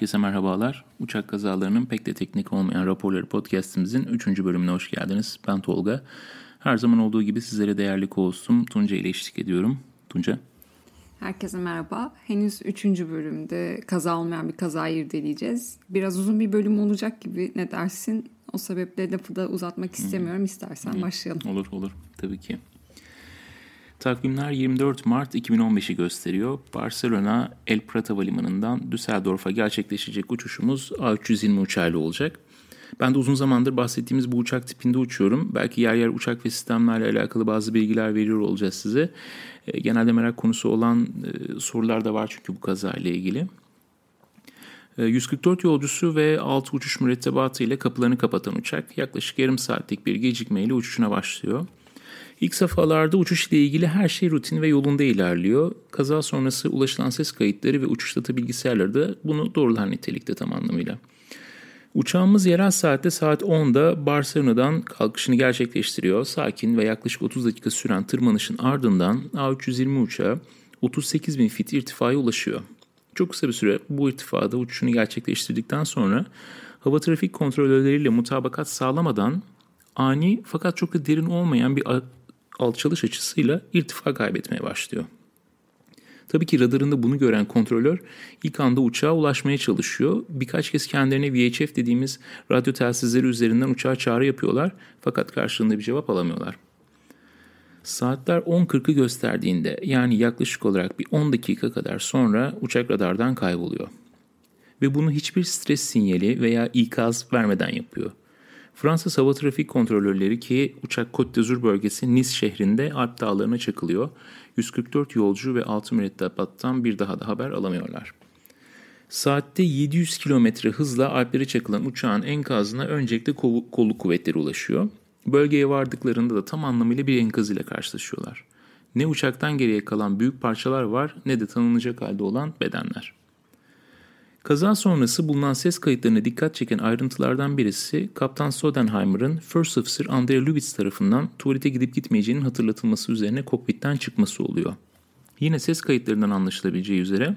Herkese merhabalar. Uçak kazalarının pek de teknik olmayan raporları podcastimizin 3. bölümüne hoş geldiniz. Ben Tolga. Her zaman olduğu gibi sizlere değerli co Tunca ile eşlik ediyorum. Tunca. Herkese merhaba. Henüz 3. bölümde kaza olmayan bir kazayı irdeleyeceğiz. Biraz uzun bir bölüm olacak gibi ne dersin? O sebeple lafı da uzatmak istemiyorum. İstersen hmm. başlayalım. Olur olur tabii ki. Takvimler 24 Mart 2015'i gösteriyor. Barcelona El Prat Havalimanı'ndan Düsseldorf'a gerçekleşecek uçuşumuz A320 uçağıyla olacak. Ben de uzun zamandır bahsettiğimiz bu uçak tipinde uçuyorum. Belki yer yer uçak ve sistemlerle alakalı bazı bilgiler veriyor olacağız size. E, genelde merak konusu olan e, sorular da var çünkü bu kaza ile ilgili. 144 e, yolcusu ve 6 uçuş mürettebatı ile kapılarını kapatan uçak yaklaşık yarım saatlik bir gecikmeyle uçuşuna başlıyor. İlk safhalarda uçuş ile ilgili her şey rutin ve yolunda ilerliyor. Kaza sonrası ulaşılan ses kayıtları ve uçuş data bilgisayarları da bunu doğrular nitelikte tam anlamıyla. Uçağımız yerel saatte saat 10'da Barcelona'dan kalkışını gerçekleştiriyor. Sakin ve yaklaşık 30 dakika süren tırmanışın ardından A320 uçağı 38 bin fit irtifaya ulaşıyor. Çok kısa bir süre bu irtifada uçuşunu gerçekleştirdikten sonra hava trafik kontrolörleriyle mutabakat sağlamadan ani fakat çok da derin olmayan bir alçalış açısıyla irtifa kaybetmeye başlıyor. Tabii ki radarında bunu gören kontrolör ilk anda uçağa ulaşmaya çalışıyor. Birkaç kez kendilerine VHF dediğimiz radyo telsizleri üzerinden uçağa çağrı yapıyorlar fakat karşılığında bir cevap alamıyorlar. Saatler 10.40'ı gösterdiğinde yani yaklaşık olarak bir 10 dakika kadar sonra uçak radardan kayboluyor. Ve bunu hiçbir stres sinyali veya ikaz vermeden yapıyor. Fransız hava trafik kontrolörleri ki uçak Côte d'Azur bölgesi Nice şehrinde Alp dağlarına çakılıyor. 144 yolcu ve 6 mürettebattan bir daha da haber alamıyorlar. Saatte 700 kilometre hızla Alplere çakılan uçağın enkazına öncelikle kolluk kuvvetleri ulaşıyor. Bölgeye vardıklarında da tam anlamıyla bir enkaz ile karşılaşıyorlar. Ne uçaktan geriye kalan büyük parçalar var ne de tanınacak halde olan bedenler. Kaza sonrası bulunan ses kayıtlarına dikkat çeken ayrıntılardan birisi Kaptan Sodenheimer'ın First Officer Andrea Lubitz tarafından tuvalete gidip gitmeyeceğinin hatırlatılması üzerine kokpitten çıkması oluyor. Yine ses kayıtlarından anlaşılabileceği üzere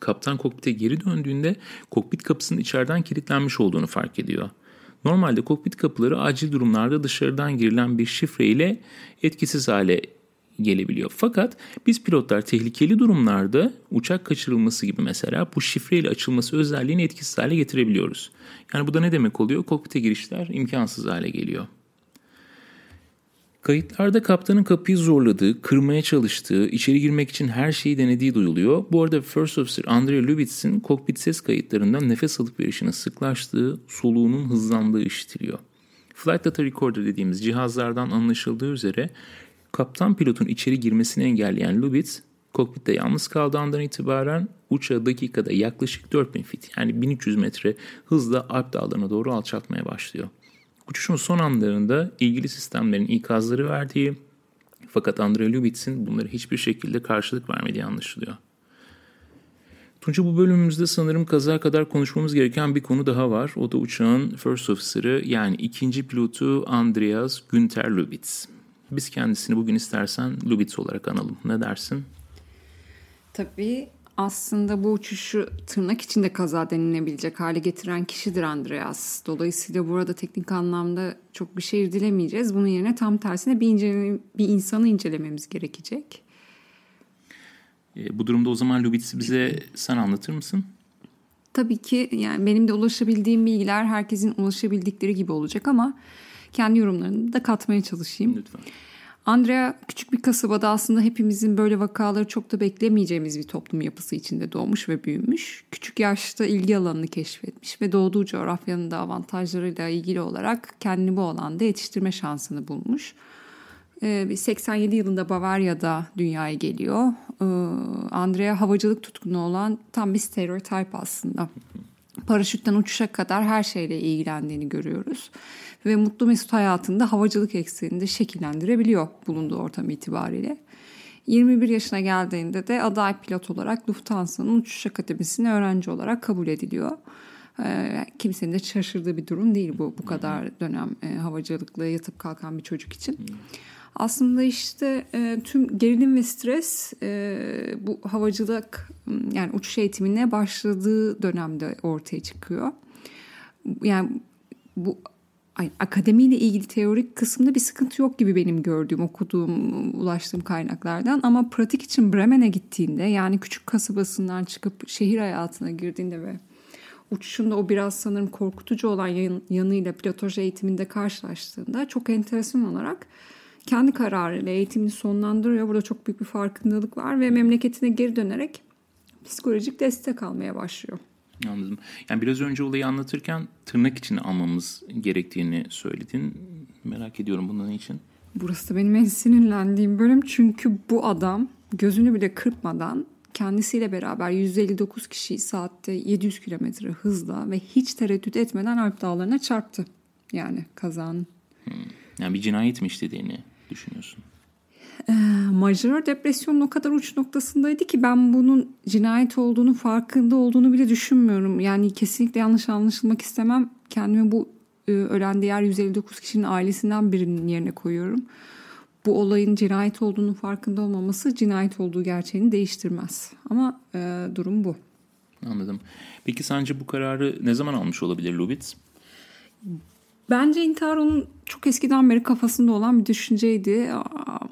kaptan kokpite geri döndüğünde kokpit kapısının içeriden kilitlenmiş olduğunu fark ediyor. Normalde kokpit kapıları acil durumlarda dışarıdan girilen bir şifre ile etkisiz hale gelebiliyor. Fakat biz pilotlar tehlikeli durumlarda uçak kaçırılması gibi mesela bu şifreyle açılması özelliğini etkisiz hale getirebiliyoruz. Yani bu da ne demek oluyor? Kokpite girişler imkansız hale geliyor. Kayıtlarda kaptanın kapıyı zorladığı, kırmaya çalıştığı, içeri girmek için her şeyi denediği duyuluyor. Bu arada First Officer Andrea Lubitz'in kokpit ses kayıtlarından nefes alıp verişinin sıklaştığı, soluğunun hızlandığı işitiliyor. Flight Data Recorder dediğimiz cihazlardan anlaşıldığı üzere Kaptan pilotun içeri girmesini engelleyen Lubitz, kokpitte yalnız kaldığı andan itibaren uçağı dakikada yaklaşık 4000 fit yani 1300 metre hızla Alp dağlarına doğru alçaltmaya başlıyor. Uçuşun son anlarında ilgili sistemlerin ikazları verdiği fakat Andrei Lubitz'in bunları hiçbir şekilde karşılık vermediği anlaşılıyor. Tunca bu bölümümüzde sanırım kaza kadar konuşmamız gereken bir konu daha var. O da uçağın first officer'ı yani ikinci pilotu Andreas Günther Lubitz. Biz kendisini bugün istersen Lubitz olarak analım. Ne dersin? Tabii aslında bu uçuşu tırnak içinde kaza denilebilecek hale getiren kişidir Andreas. Dolayısıyla burada teknik anlamda çok bir şey irdelemeyeceğiz. Bunun yerine tam tersine bir, inceleme, bir insanı incelememiz gerekecek. E, bu durumda o zaman Lubitz'i bize sen anlatır mısın? Tabii ki yani benim de ulaşabildiğim bilgiler herkesin ulaşabildikleri gibi olacak ama kendi yorumlarını da katmaya çalışayım. Lütfen. Andrea küçük bir kasabada aslında hepimizin böyle vakaları çok da beklemeyeceğimiz bir toplum yapısı içinde doğmuş ve büyümüş. Küçük yaşta ilgi alanını keşfetmiş ve doğduğu coğrafyanın da avantajlarıyla ilgili olarak kendini bu alanda yetiştirme şansını bulmuş. 87 ee, yılında Bavarya'da dünyaya geliyor. Ee, Andrea havacılık tutkunu olan tam bir stereotip aslında. Paraşütten uçuşa kadar her şeyle ilgilendiğini görüyoruz ve mutlu mesut hayatında havacılık ekseninde şekillendirebiliyor bulunduğu ortam itibariyle. 21 yaşına geldiğinde de aday pilot olarak Lufthansa'nın uçuş akademisine öğrenci olarak kabul ediliyor. Ee, kimsenin de şaşırdığı bir durum değil bu bu kadar dönem e, havacılıkla yatıp kalkan bir çocuk için. Aslında işte e, tüm gerilim ve stres e, bu havacılık yani uçuş eğitimine başladığı dönemde ortaya çıkıyor. Yani bu akademiyle ilgili teorik kısımda bir sıkıntı yok gibi benim gördüğüm, okuduğum, ulaştığım kaynaklardan. Ama pratik için Bremen'e gittiğinde yani küçük kasabasından çıkıp şehir hayatına girdiğinde ve uçuşunda o biraz sanırım korkutucu olan yan, yanıyla pilotaj eğitiminde karşılaştığında çok enteresan olarak kendi kararıyla eğitimini sonlandırıyor. Burada çok büyük bir farkındalık var ve memleketine geri dönerek psikolojik destek almaya başlıyor. Anladım. Yani biraz önce olayı anlatırken tırnak içine almamız gerektiğini söyledin. Merak ediyorum bunun için. Burası da benim en sinirlendiğim bölüm. Çünkü bu adam gözünü bile kırpmadan kendisiyle beraber 159 kişiyi saatte 700 kilometre hızla ve hiç tereddüt etmeden Alp Dağları'na çarptı. Yani kazanın. Hmm. Yani bir cinayet mi işlediğini düşünüyorsun? E, majör depresyonun o kadar uç noktasındaydı ki ben bunun cinayet olduğunu farkında olduğunu bile düşünmüyorum. Yani kesinlikle yanlış anlaşılmak istemem. Kendimi bu e, ölen diğer 159 kişinin ailesinden birinin yerine koyuyorum. Bu olayın cinayet olduğunu farkında olmaması cinayet olduğu gerçeğini değiştirmez. Ama e, durum bu. Anladım. Peki sence bu kararı ne zaman almış olabilir Lubitz? Bence intihar onun çok eskiden beri kafasında olan bir düşünceydi.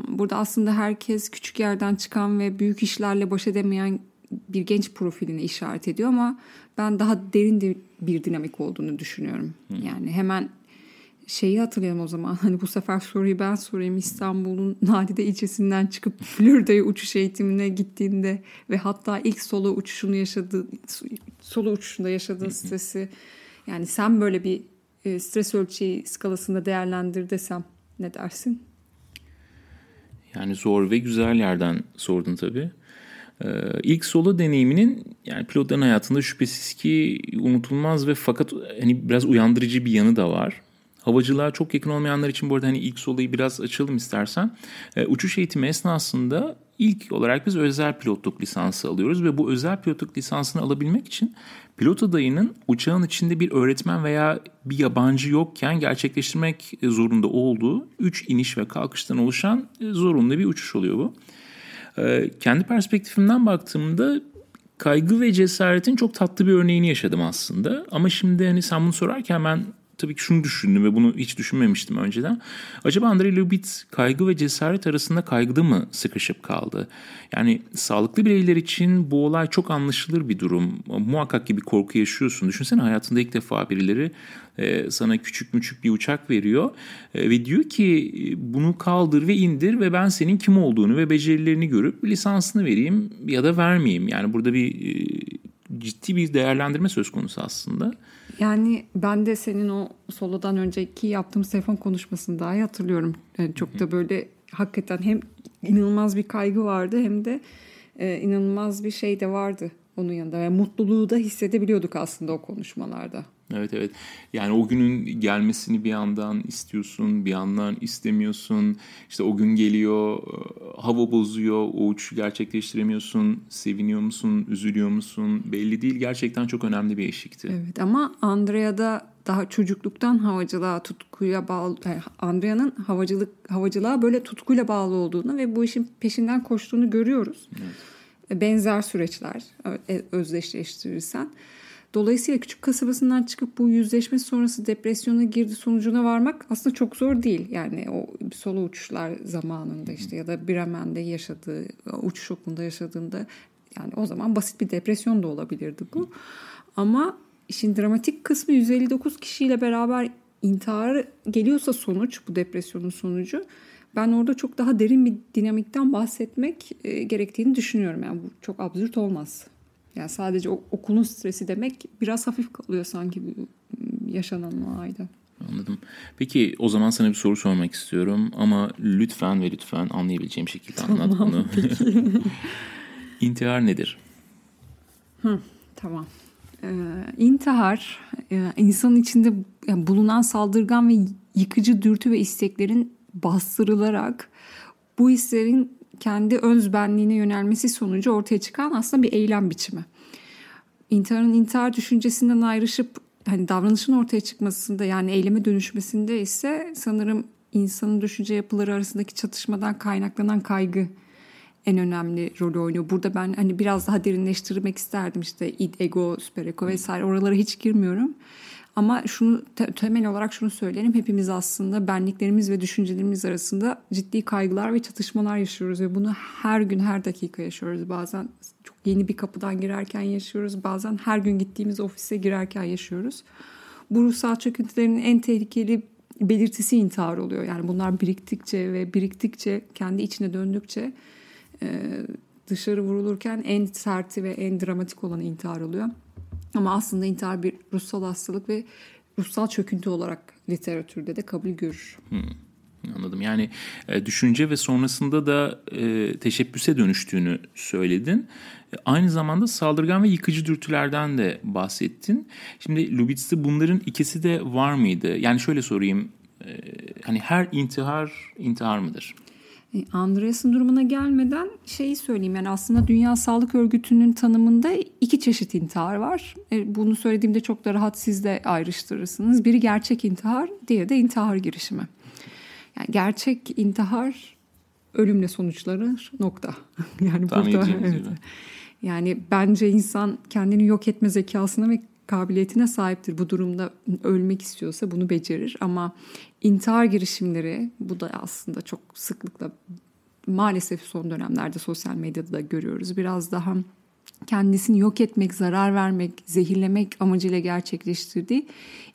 Burada aslında herkes küçük yerden çıkan ve büyük işlerle baş edemeyen bir genç profilini işaret ediyor ama ben daha derin bir dinamik olduğunu düşünüyorum. Yani hemen şeyi hatırlayalım o zaman. Hani bu sefer soruyu ben sorayım. İstanbul'un Nadide ilçesinden çıkıp Florida'ya uçuş eğitimine gittiğinde ve hatta ilk solo uçuşunu yaşadığı solo uçuşunda yaşadığı stresi yani sen böyle bir e, stres ölçeği skalasında değerlendir desem ne dersin? Yani zor ve güzel yerden sordun tabii. Ee, ilk solo deneyiminin yani pilotların hayatında şüphesiz ki unutulmaz ve fakat hani biraz uyandırıcı bir yanı da var. Havacılığa çok yakın olmayanlar için bu arada hani ilk soloyu biraz açalım istersen. Ee, uçuş eğitimi esnasında ilk olarak biz özel pilotluk lisansı alıyoruz ve bu özel pilotluk lisansını alabilmek için pilot adayının uçağın içinde bir öğretmen veya bir yabancı yokken gerçekleştirmek zorunda olduğu 3 iniş ve kalkıştan oluşan zorunlu bir uçuş oluyor bu. Ee, kendi perspektifimden baktığımda kaygı ve cesaretin çok tatlı bir örneğini yaşadım aslında. Ama şimdi hani sen bunu sorarken ben tabii ki şunu düşündüm ve bunu hiç düşünmemiştim önceden. Acaba Andrei Lubitz kaygı ve cesaret arasında kaygıda mı sıkışıp kaldı? Yani sağlıklı bireyler için bu olay çok anlaşılır bir durum. Muhakkak ki bir korku yaşıyorsun. Düşünsene hayatında ilk defa birileri e, sana küçük müçük bir uçak veriyor e, ve diyor ki bunu kaldır ve indir ve ben senin kim olduğunu ve becerilerini görüp lisansını vereyim ya da vermeyeyim. Yani burada bir e, ciddi bir değerlendirme söz konusu aslında. Yani ben de senin o solodan önceki yaptığım telefon konuşmasını daha iyi hatırlıyorum. Yani çok da böyle hakikaten hem inanılmaz bir kaygı vardı hem de e, inanılmaz bir şey de vardı onun yanında. Yani mutluluğu da hissedebiliyorduk aslında o konuşmalarda. Evet evet. Yani o günün gelmesini bir yandan istiyorsun, bir yandan istemiyorsun. İşte o gün geliyor, hava bozuyor, o uçuşu gerçekleştiremiyorsun. Seviniyor musun, üzülüyor musun? Belli değil. Gerçekten çok önemli bir eşikti. Evet ama Andrea'da daha çocukluktan havacılığa tutkuya bağlı yani Andrea'nın havacılık havacılığa böyle tutkuyla bağlı olduğunu ve bu işin peşinden koştuğunu görüyoruz. Evet. Benzer süreçler e, özdeşleştirirsen. Dolayısıyla küçük kasabasından çıkıp bu yüzleşme sonrası depresyona girdi sonucuna varmak aslında çok zor değil. Yani o solo uçuşlar zamanında işte ya da Bremen'de yaşadığı, uçuş okulunda yaşadığında yani o zaman basit bir depresyon da olabilirdi bu. Ama işin dramatik kısmı 159 kişiyle beraber intihar geliyorsa sonuç bu depresyonun sonucu ben orada çok daha derin bir dinamikten bahsetmek e, gerektiğini düşünüyorum. Yani bu çok absürt olmaz. Yani sadece okulun stresi demek biraz hafif kalıyor sanki yaşanan olayda. Anladım. Peki o zaman sana bir soru sormak istiyorum ama lütfen ve lütfen anlayabileceğim şekilde tamam, anlat bunu. İntihar nedir? Hı, tamam. Ee, intihar e, insanın içinde bulunan saldırgan ve yıkıcı dürtü ve isteklerin bastırılarak bu hislerin kendi özbenliğine yönelmesi sonucu ortaya çıkan aslında bir eylem biçimi. İntiharın intihar düşüncesinden ayrışıp hani davranışın ortaya çıkmasında yani eyleme dönüşmesinde ise sanırım insanın düşünce yapıları arasındaki çatışmadan kaynaklanan kaygı en önemli rolü oynuyor. Burada ben hani biraz daha derinleştirmek isterdim işte id, ego, süper ego vesaire oralara hiç girmiyorum. Ama şunu te- temel olarak şunu söyleyelim. Hepimiz aslında benliklerimiz ve düşüncelerimiz arasında ciddi kaygılar ve çatışmalar yaşıyoruz ve bunu her gün her dakika yaşıyoruz. Bazen çok yeni bir kapıdan girerken yaşıyoruz. Bazen her gün gittiğimiz ofise girerken yaşıyoruz. Bu ruhsal çöküntülerin en tehlikeli belirtisi intihar oluyor. Yani bunlar biriktikçe ve biriktikçe kendi içine döndükçe dışarı vurulurken en serti ve en dramatik olanı intihar oluyor. Ama aslında intihar bir ruhsal hastalık ve ruhsal çöküntü olarak literatürde de kabul görür. Hmm. Anladım. Yani e, düşünce ve sonrasında da e, teşebbüse dönüştüğünü söyledin. E, aynı zamanda saldırgan ve yıkıcı dürtülerden de bahsettin. Şimdi Lubitz'te bunların ikisi de var mıydı? Yani şöyle sorayım. E, hani her intihar intihar mıdır? E, Andreas'ın durumuna gelmeden şeyi söyleyeyim yani aslında Dünya Sağlık Örgütü'nün tanımında iki çeşit intihar var. E, bunu söylediğimde çok da rahat siz de ayrıştırırsınız. Biri gerçek intihar, diğeri de intihar girişimi. Yani gerçek intihar ölümle sonuçlanır nokta. yani Tahmin burada evet. Yani bence insan kendini yok etme zekasına ve kabiliyetine sahiptir. Bu durumda ölmek istiyorsa bunu becerir ama intihar girişimleri bu da aslında çok sıklıkla maalesef son dönemlerde sosyal medyada da görüyoruz. Biraz daha kendisini yok etmek, zarar vermek, zehirlemek amacıyla gerçekleştirdiği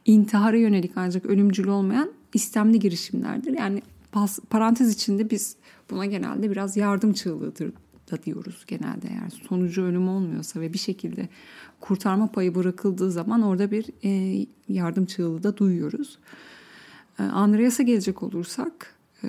intihara yönelik ancak ölümcül olmayan istemli girişimlerdir. Yani parantez içinde biz buna genelde biraz yardım çığlığıdır da diyoruz genelde eğer sonucu ölüm olmuyorsa ve bir şekilde kurtarma payı bırakıldığı zaman orada bir e, yardım çığlığı da duyuyoruz. E, Andreas'a gelecek olursak e,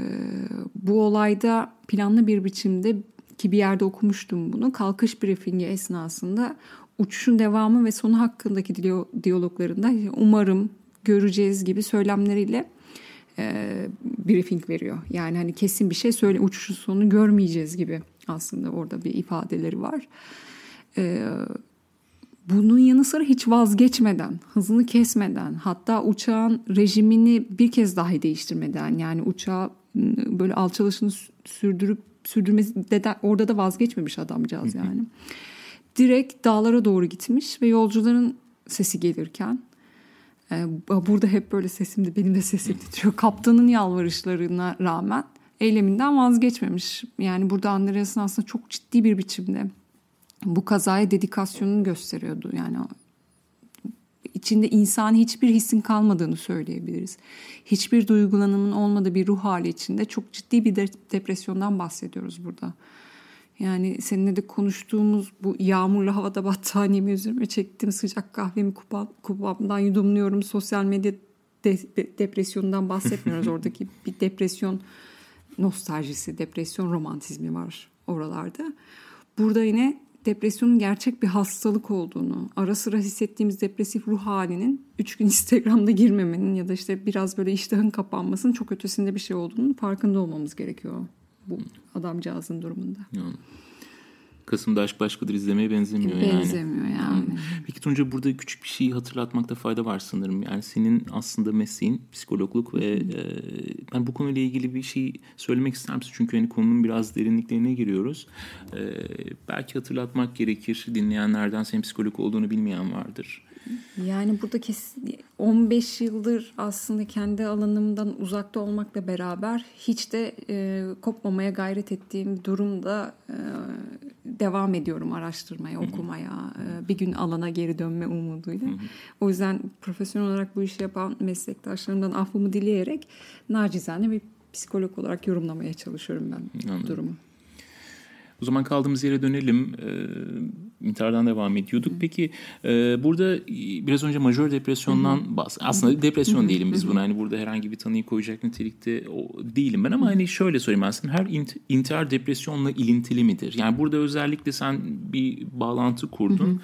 bu olayda planlı bir biçimde ki bir yerde okumuştum bunu kalkış briefingi esnasında uçuşun devamı ve sonu hakkındaki diyaloglarında umarım göreceğiz gibi söylemleriyle e, briefing veriyor. Yani hani kesin bir şey söyle uçuşun sonunu görmeyeceğiz gibi aslında orada bir ifadeleri var. E, bunun yanı sıra hiç vazgeçmeden, hızını kesmeden, hatta uçağın rejimini bir kez dahi değiştirmeden yani uçağı ıı, böyle alçalışını sürdürüp sürdürmesi de, orada da vazgeçmemiş adamcağız yani. Direkt dağlara doğru gitmiş ve yolcuların sesi gelirken e, burada hep böyle sesimdi benim de sesim titriyor. Kaptanın yalvarışlarına rağmen eyleminden vazgeçmemiş. Yani burada Andreas'ın aslında çok ciddi bir biçimde bu kazaya dedikasyonunu gösteriyordu. Yani içinde insani hiçbir hissin kalmadığını söyleyebiliriz. Hiçbir duygulanımın olmadığı bir ruh hali içinde çok ciddi bir depresyondan bahsediyoruz burada. Yani seninle de konuştuğumuz bu yağmurlu havada battaniyemi üzerime çektim. Sıcak kahvemi kupa, kupamdan yudumluyorum. Sosyal medya de, depresyonundan bahsetmiyoruz. Oradaki bir depresyon nostaljisi, depresyon romantizmi var oralarda. Burada yine depresyonun gerçek bir hastalık olduğunu, ara sıra hissettiğimiz depresif ruh halinin üç gün Instagram'da girmemenin ya da işte biraz böyle iştahın kapanmasının çok ötesinde bir şey olduğunu farkında olmamız gerekiyor bu adamcağızın durumunda. Yani. Kasım'da Aşk Başkadır izlemeye benzemiyor, yani. Benzemiyor yani. yani. Peki Tunca burada küçük bir şeyi hatırlatmakta fayda var sanırım. Yani senin aslında mesleğin psikologluk ve e, ben bu konuyla ilgili bir şey söylemek ister misin? Çünkü hani konunun biraz derinliklerine giriyoruz. E, belki hatırlatmak gerekir. Dinleyenlerden senin psikolog olduğunu bilmeyen vardır. Yani burada kesin 15 yıldır aslında kendi alanımdan uzakta olmakla beraber hiç de e, kopmamaya gayret ettiğim durumda e, devam ediyorum araştırmaya, okumaya, e, bir gün alana geri dönme umuduyla. O yüzden profesyonel olarak bu işi yapan meslektaşlarımdan affımı dileyerek nacizane bir psikolog olarak yorumlamaya çalışıyorum ben Anladım. durumu. O zaman kaldığımız yere dönelim. E, intihardan devam ediyorduk. Peki e, burada biraz önce majör depresyondan bahs aslında depresyon değilim biz buna. Hani burada herhangi bir tanıyı koyacak nitelikte o, değilim ben ama hani şöyle söyleyeyim aslında her int intihar depresyonla ilintili midir? Yani burada özellikle sen bir bağlantı kurdun.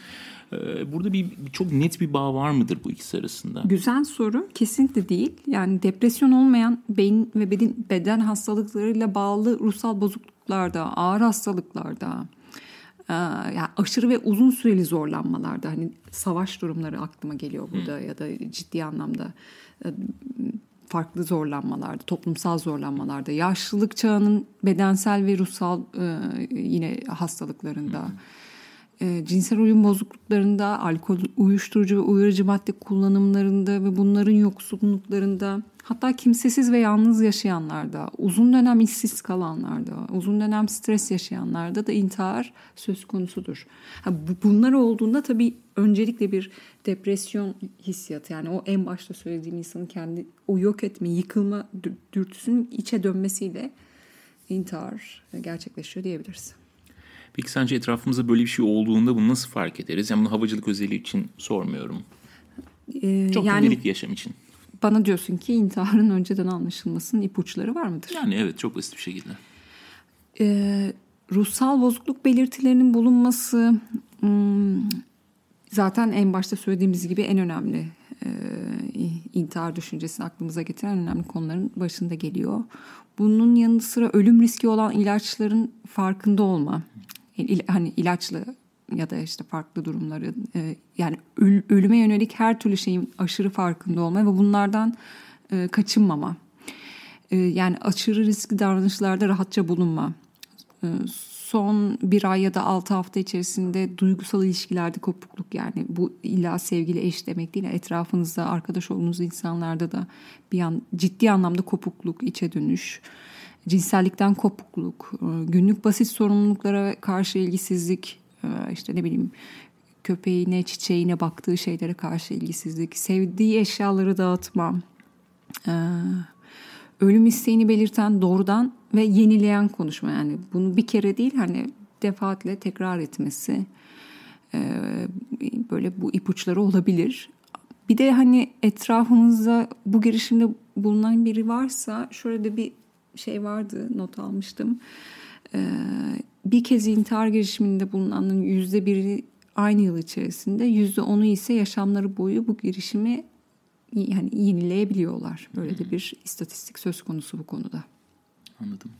Burada bir çok net bir bağ var mıdır bu ikisi arasında? Güzel soru. Kesinlikle değil. Yani depresyon olmayan beyin ve beden, beden hastalıklarıyla bağlı ruhsal bozukluklarda, ağır hastalıklarda, yani aşırı ve uzun süreli zorlanmalarda hani savaş durumları aklıma geliyor burada hmm. ya da ciddi anlamda e, farklı zorlanmalarda, toplumsal zorlanmalarda, yaşlılık çağının bedensel ve ruhsal e, yine hastalıklarında, e, cinsel uyum bozukluklarında, alkol, uyuşturucu ve uyarıcı madde kullanımlarında ve bunların yoksunluklarında, hatta kimsesiz ve yalnız yaşayanlarda, uzun dönem işsiz kalanlarda, uzun dönem stres yaşayanlarda da intihar söz konusudur. Ha, bunlar olduğunda tabii öncelikle bir depresyon hissiyatı yani o en başta söylediğim insanın kendi o yok etme, yıkılma dürtüsünün içe dönmesiyle intihar gerçekleşiyor diyebiliriz. Peki sence etrafımızda böyle bir şey olduğunda bunu nasıl fark ederiz? Yani bunu havacılık özelliği için sormuyorum. Ee, Çok yani, gündelik yaşam için. Bana diyorsun ki intiharın önceden anlaşılmasının ipuçları var mıdır? Yani evet çok basit bir şekilde. Ee, ruhsal bozukluk belirtilerinin bulunması hmm, zaten en başta söylediğimiz gibi en önemli e, intihar düşüncesini aklımıza getiren önemli konuların başında geliyor. Bunun yanı sıra ölüm riski olan ilaçların farkında olma. Il, hani ilaçlı ya da işte farklı durumları e, yani öl, ölüme yönelik her türlü şeyin aşırı farkında olma ve bunlardan e, kaçınmama. E, yani aşırı riskli davranışlarda rahatça bulunma. E, son bir ay ya da altı hafta içerisinde duygusal ilişkilerde kopukluk yani bu illa sevgili eş demek değil etrafınızda arkadaş olduğunuz insanlarda da bir an ciddi anlamda kopukluk, içe dönüş, cinsellikten kopukluk, e, günlük basit sorumluluklara karşı ilgisizlik, e, işte ne bileyim köpeğine, çiçeğine baktığı şeylere karşı ilgisizlik, sevdiği eşyaları dağıtma, e, ölüm isteğini belirten doğrudan ve yenileyen konuşma yani bunu bir kere değil hani defaatle tekrar etmesi böyle bu ipuçları olabilir. Bir de hani etrafımızda bu girişimde bulunan biri varsa şöyle de bir şey vardı not almıştım. Ee, bir kez intihar girişiminde bulunanın yüzde biri aynı yıl içerisinde yüzde onu ise yaşamları boyu bu girişimi yani yenileyebiliyorlar. Böyle de bir istatistik söz konusu bu konuda. Anladım.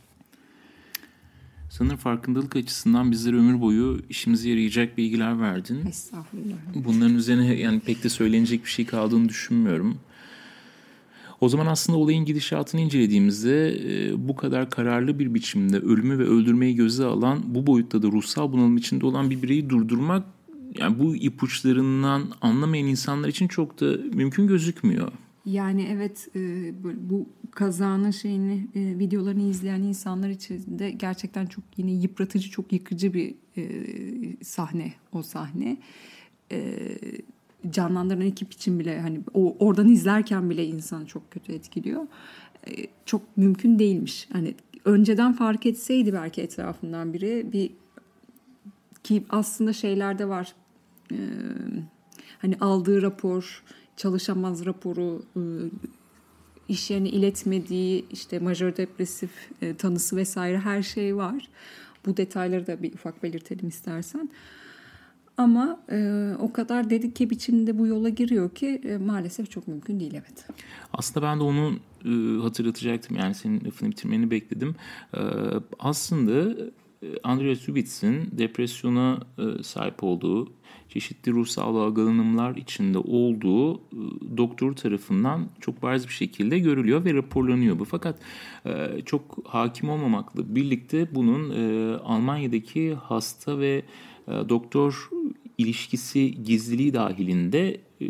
Sanırım farkındalık açısından bizlere ömür boyu işimize yarayacak bilgiler verdin. Estağfurullah. Bunların üzerine yani pek de söylenecek bir şey kaldığını düşünmüyorum. O zaman aslında olayın gidişatını incelediğimizde e, bu kadar kararlı bir biçimde ölümü ve öldürmeyi göze alan bu boyutta da ruhsal bunalım içinde olan bir bireyi durdurmak yani bu ipuçlarından anlamayan insanlar için çok da mümkün gözükmüyor. Yani evet e, bu kazanın şeyini e, videolarını izleyen insanlar için de gerçekten çok yine yıpratıcı çok yıkıcı bir sahne o sahne canlandıran ekip için bile hani oradan izlerken bile insanı çok kötü etkiliyor. E, çok mümkün değilmiş. Hani önceden fark etseydi belki etrafından biri bir ki aslında şeylerde var. E, hani aldığı rapor, çalışamaz raporu, e, iş yerine iletmediği işte majör depresif e, tanısı vesaire her şey var. Bu detayları da bir ufak belirtelim istersen. Ama e, o kadar dedik biçimde bu yola giriyor ki e, maalesef çok mümkün değil evet. Aslında ben de onu e, hatırlatacaktım. Yani senin lafını bitirmeni bekledim. E, aslında e, Andrea Subitz'in depresyona e, sahip olduğu, çeşitli ruhsal algılanımlar içinde olduğu e, doktor tarafından çok bariz bir şekilde görülüyor ve raporlanıyor bu. Fakat e, çok hakim olmamakla birlikte bunun e, Almanya'daki hasta ve doktor ilişkisi gizliliği dahilinde e,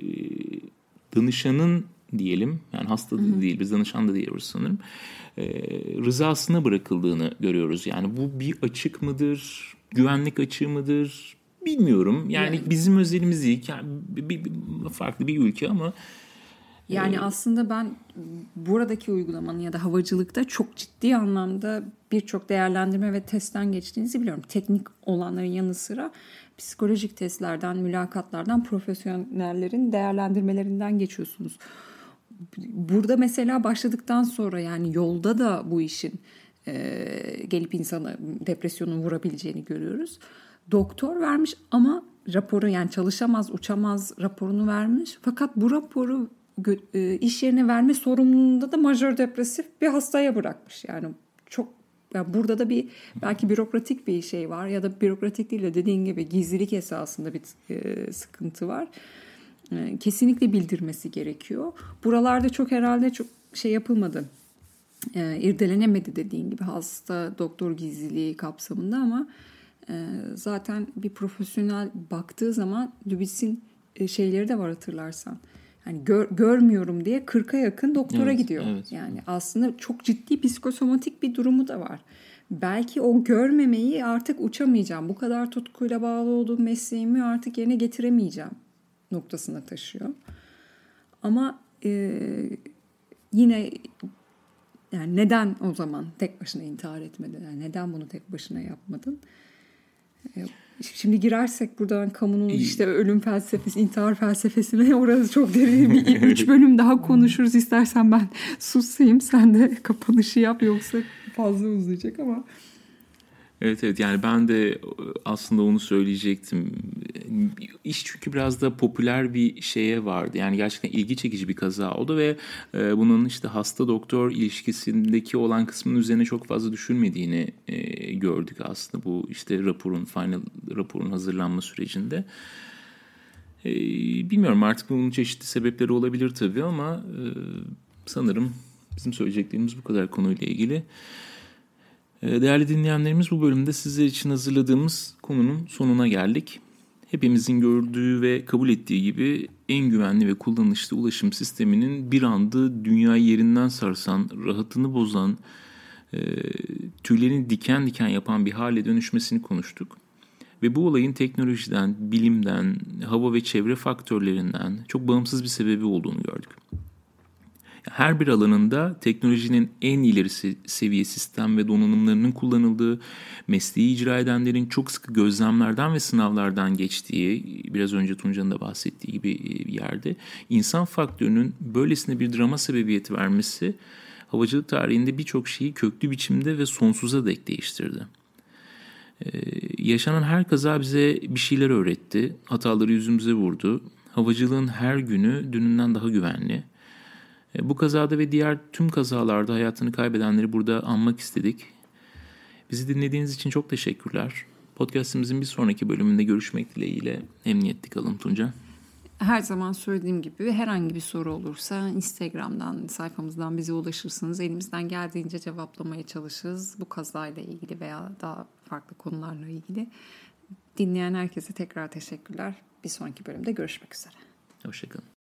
danışanın diyelim yani hasta da değil biz danışan da diyoruz sanırım e, rızasına bırakıldığını görüyoruz. Yani bu bir açık mıdır, güvenlik açığı mıdır bilmiyorum. Yani, yani. bizim özelimiz değil. Yani bir, bir, farklı bir ülke ama yani ee, aslında ben buradaki uygulamanın ya da havacılıkta çok ciddi anlamda birçok değerlendirme ve testten geçtiğinizi biliyorum. Teknik olanların yanı sıra psikolojik testlerden, mülakatlardan, profesyonellerin değerlendirmelerinden geçiyorsunuz. Burada mesela başladıktan sonra yani yolda da bu işin e, gelip insana depresyonun vurabileceğini görüyoruz. Doktor vermiş ama raporu yani çalışamaz, uçamaz raporunu vermiş. Fakat bu raporu iş yerine verme sorumluluğunda da majör depresif bir hastaya bırakmış. Yani çok yani burada da bir belki bürokratik bir şey var ya da bürokratik değil de dediğin gibi gizlilik esasında bir e, sıkıntı var. E, kesinlikle bildirmesi gerekiyor. Buralarda çok herhalde çok şey yapılmadı. E, irdelenemedi dediğin gibi hasta doktor gizliliği kapsamında ama e, zaten bir profesyonel baktığı zaman Lubitsch'in e, şeyleri de var hatırlarsan. Yani gör, görmüyorum diye 40'a yakın doktora Evet, gidiyor. evet. Yani aslında çok ciddi psikosomatik bir durumu da var. Belki o görmemeyi artık uçamayacağım. Bu kadar tutkuyla bağlı olduğum mesleğimi artık yerine getiremeyeceğim noktasına taşıyor. Ama e, yine yani neden o zaman tek başına intihar etmedin? Yani neden bunu tek başına yapmadın? E, Şimdi girersek buradan kamunun işte ölüm felsefesi, intihar felsefesine orası çok derin bir üç bölüm daha konuşuruz. İstersen ben susayım sen de kapanışı yap yoksa fazla uzayacak ama. Evet evet yani ben de aslında onu söyleyecektim. İş çünkü biraz da popüler bir şeye vardı. Yani gerçekten ilgi çekici bir kaza oldu ve e, bunun işte hasta doktor ilişkisindeki olan kısmının üzerine çok fazla düşünmediğini e, gördük aslında bu işte raporun final raporun hazırlanma sürecinde. E, bilmiyorum artık bunun çeşitli sebepleri olabilir tabii ama e, sanırım bizim söyleyeceklerimiz bu kadar konuyla ilgili. Ee, değerli dinleyenlerimiz bu bölümde sizler için hazırladığımız konunun sonuna geldik. Hepimizin gördüğü ve kabul ettiği gibi en güvenli ve kullanışlı ulaşım sisteminin bir anda dünyayı yerinden sarsan, rahatını bozan, e, tüylerini diken diken yapan bir hale dönüşmesini konuştuk. Ve bu olayın teknolojiden, bilimden, hava ve çevre faktörlerinden çok bağımsız bir sebebi olduğunu gördük. Her bir alanında teknolojinin en ileri seviye sistem ve donanımlarının kullanıldığı, mesleği icra edenlerin çok sıkı gözlemlerden ve sınavlardan geçtiği, biraz önce Tunca'nın da bahsettiği gibi bir yerde insan faktörünün böylesine bir drama sebebiyeti vermesi havacılık tarihinde birçok şeyi köklü biçimde ve sonsuza dek değiştirdi. Ee, yaşanan her kaza bize bir şeyler öğretti, hataları yüzümüze vurdu. Havacılığın her günü dününden daha güvenli, e, bu kazada ve diğer tüm kazalarda hayatını kaybedenleri burada anmak istedik. Bizi dinlediğiniz için çok teşekkürler. Podcast'imizin bir sonraki bölümünde görüşmek dileğiyle emniyetli kalın Tunca. Her zaman söylediğim gibi herhangi bir soru olursa Instagram'dan, sayfamızdan bize ulaşırsınız. Elimizden geldiğince cevaplamaya çalışırız. Bu kazayla ilgili veya daha farklı konularla ilgili. Dinleyen herkese tekrar teşekkürler. Bir sonraki bölümde görüşmek üzere. Hoşçakalın.